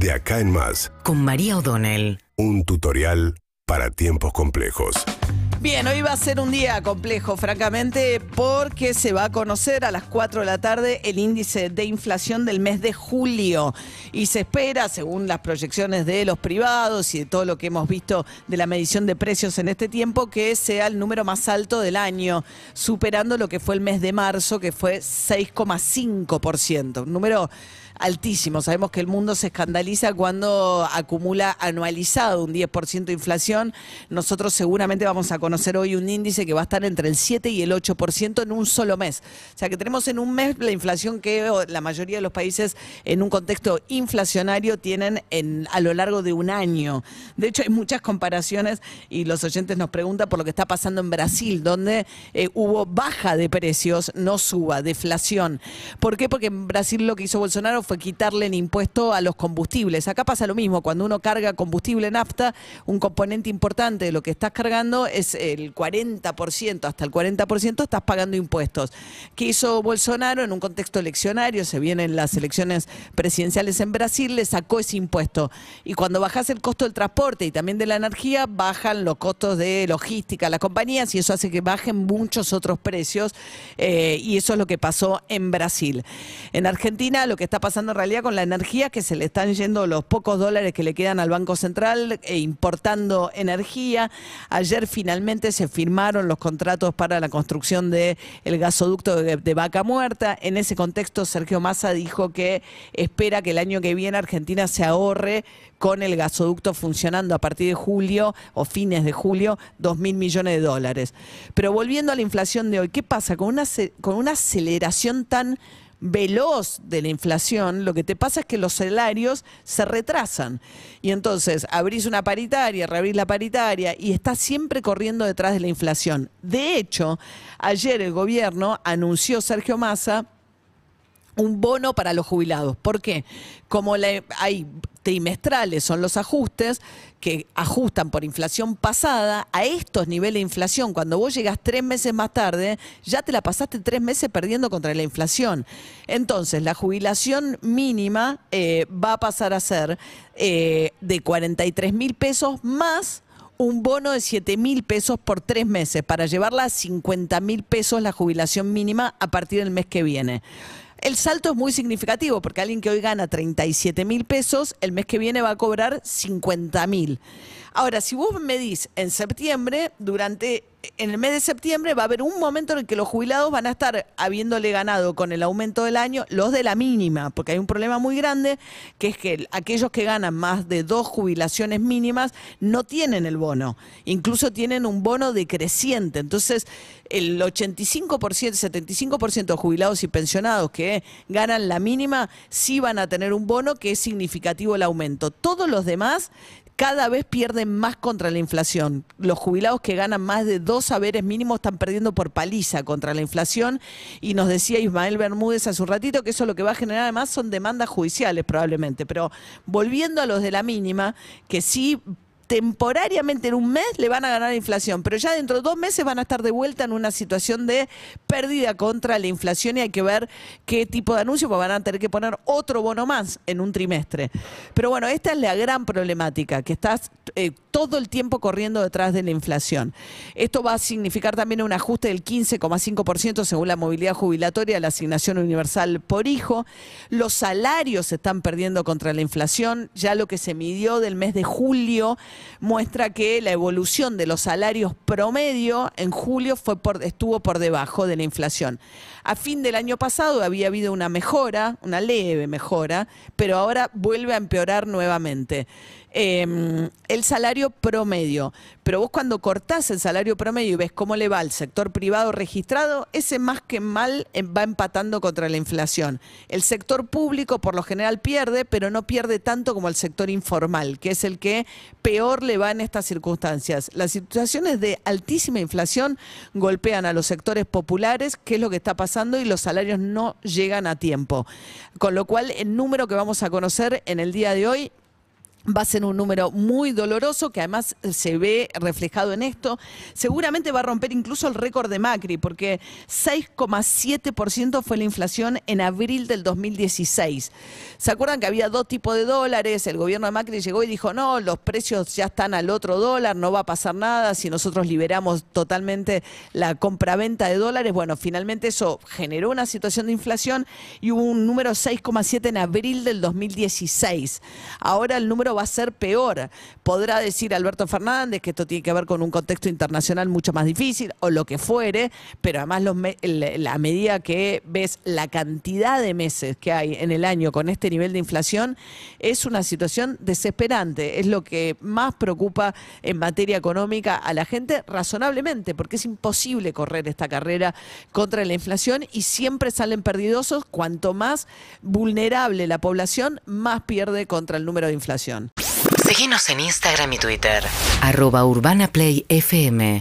De acá en más, con María O'Donnell. un tutorial para tiempos complejos. Bien, hoy va a ser un día complejo, francamente, porque se va a conocer a las 4 de la tarde el índice de inflación del mes de julio. Y se espera, según las proyecciones de los privados y de todo lo que hemos visto de la medición de precios en este tiempo, que sea el número más alto del año, superando lo que fue el mes de marzo, que fue 6,5%. Un número altísimo. Sabemos que el mundo se escandaliza cuando acumula anualizado un 10% de inflación. Nosotros seguramente vamos a conocer hoy un índice que va a estar entre el 7 y el 8% en un solo mes. O sea que tenemos en un mes la inflación que la mayoría de los países en un contexto inflacionario tienen en, a lo largo de un año. De hecho, hay muchas comparaciones y los oyentes nos preguntan por lo que está pasando en Brasil, donde eh, hubo baja de precios, no suba, deflación. ¿Por qué? Porque en Brasil lo que hizo Bolsonaro fue quitarle el impuesto a los combustibles. Acá pasa lo mismo, cuando uno carga combustible nafta, un componente importante de lo que estás cargando es el 40%, hasta el 40% estás pagando impuestos. ¿Qué hizo Bolsonaro en un contexto eleccionario? Se vienen las elecciones presidenciales en Brasil, le sacó ese impuesto. Y cuando bajas el costo del transporte y también de la energía, bajan los costos de logística las compañías y eso hace que bajen muchos otros precios. eh, y eso es lo que pasó en Brasil. En Argentina lo que está pasando en realidad con la energía, que se le están yendo los pocos dólares que le quedan al Banco Central e importando energía. Ayer finalmente se firmaron los contratos para la construcción del el gasoducto de, de Vaca Muerta. En ese contexto, Sergio Massa dijo que espera que el año que viene Argentina se ahorre con el gasoducto funcionando a partir de julio o fines de julio, dos mil millones de dólares. Pero volviendo a la inflación de hoy, ¿qué pasa? Con una, con una aceleración tan veloz de la inflación, lo que te pasa es que los salarios se retrasan. Y entonces abrís una paritaria, reabrís la paritaria y estás siempre corriendo detrás de la inflación. De hecho, ayer el gobierno anunció Sergio Massa un bono para los jubilados. ¿Por qué? Como hay trimestrales, son los ajustes que ajustan por inflación pasada, a estos niveles de inflación, cuando vos llegas tres meses más tarde, ya te la pasaste tres meses perdiendo contra la inflación. Entonces, la jubilación mínima eh, va a pasar a ser eh, de 43 mil pesos más un bono de 7 mil pesos por tres meses para llevarla a 50 mil pesos la jubilación mínima a partir del mes que viene. El salto es muy significativo porque alguien que hoy gana 37 mil pesos, el mes que viene va a cobrar 50 mil. Ahora, si vos medís en septiembre, durante en el mes de septiembre va a haber un momento en el que los jubilados van a estar habiéndole ganado con el aumento del año los de la mínima, porque hay un problema muy grande, que es que aquellos que ganan más de dos jubilaciones mínimas no tienen el bono, incluso tienen un bono decreciente. Entonces, el 85%, 75% de jubilados y pensionados que ganan la mínima sí van a tener un bono que es significativo el aumento. Todos los demás cada vez pierden más contra la inflación. Los jubilados que ganan más de dos saberes mínimos están perdiendo por paliza contra la inflación y nos decía Ismael Bermúdez hace un ratito que eso lo que va a generar además son demandas judiciales probablemente. Pero volviendo a los de la mínima, que sí temporariamente en un mes le van a ganar la inflación, pero ya dentro de dos meses van a estar de vuelta en una situación de pérdida contra la inflación y hay que ver qué tipo de anuncio, porque van a tener que poner otro bono más en un trimestre. Pero bueno, esta es la gran problemática, que estás eh, todo el tiempo corriendo detrás de la inflación. Esto va a significar también un ajuste del 15,5% según la movilidad jubilatoria, la asignación universal por hijo. Los salarios se están perdiendo contra la inflación. Ya lo que se midió del mes de julio muestra que la evolución de los salarios promedio en julio fue estuvo por debajo de la inflación. A fin del año pasado había habido una mejora, una leve mejora, pero ahora vuelve a empeorar nuevamente. Eh, el salario promedio. Pero vos cuando cortás el salario promedio y ves cómo le va al sector privado registrado, ese más que mal eh, va empatando contra la inflación. El sector público por lo general pierde, pero no pierde tanto como el sector informal, que es el que peor le va en estas circunstancias. Las situaciones de altísima inflación golpean a los sectores populares, que es lo que está pasando, y los salarios no llegan a tiempo. Con lo cual, el número que vamos a conocer en el día de hoy Va a ser un número muy doloroso que además se ve reflejado en esto. Seguramente va a romper incluso el récord de Macri, porque 6,7% fue la inflación en abril del 2016. ¿Se acuerdan que había dos tipos de dólares? El gobierno de Macri llegó y dijo, no, los precios ya están al otro dólar, no va a pasar nada si nosotros liberamos totalmente la compraventa de dólares. Bueno, finalmente eso generó una situación de inflación y hubo un número 6,7 en abril del 2016. Ahora el número va a ser peor. Podrá decir Alberto Fernández que esto tiene que ver con un contexto internacional mucho más difícil o lo que fuere, pero además la medida que ves la cantidad de meses que hay en el año con este nivel de inflación, es una situación desesperante. Es lo que más preocupa en materia económica a la gente razonablemente, porque es imposible correr esta carrera contra la inflación y siempre salen perdidosos. Cuanto más vulnerable la población, más pierde contra el número de inflación. Síguenos en Instagram y Twitter. Arroba Urbana Play FM.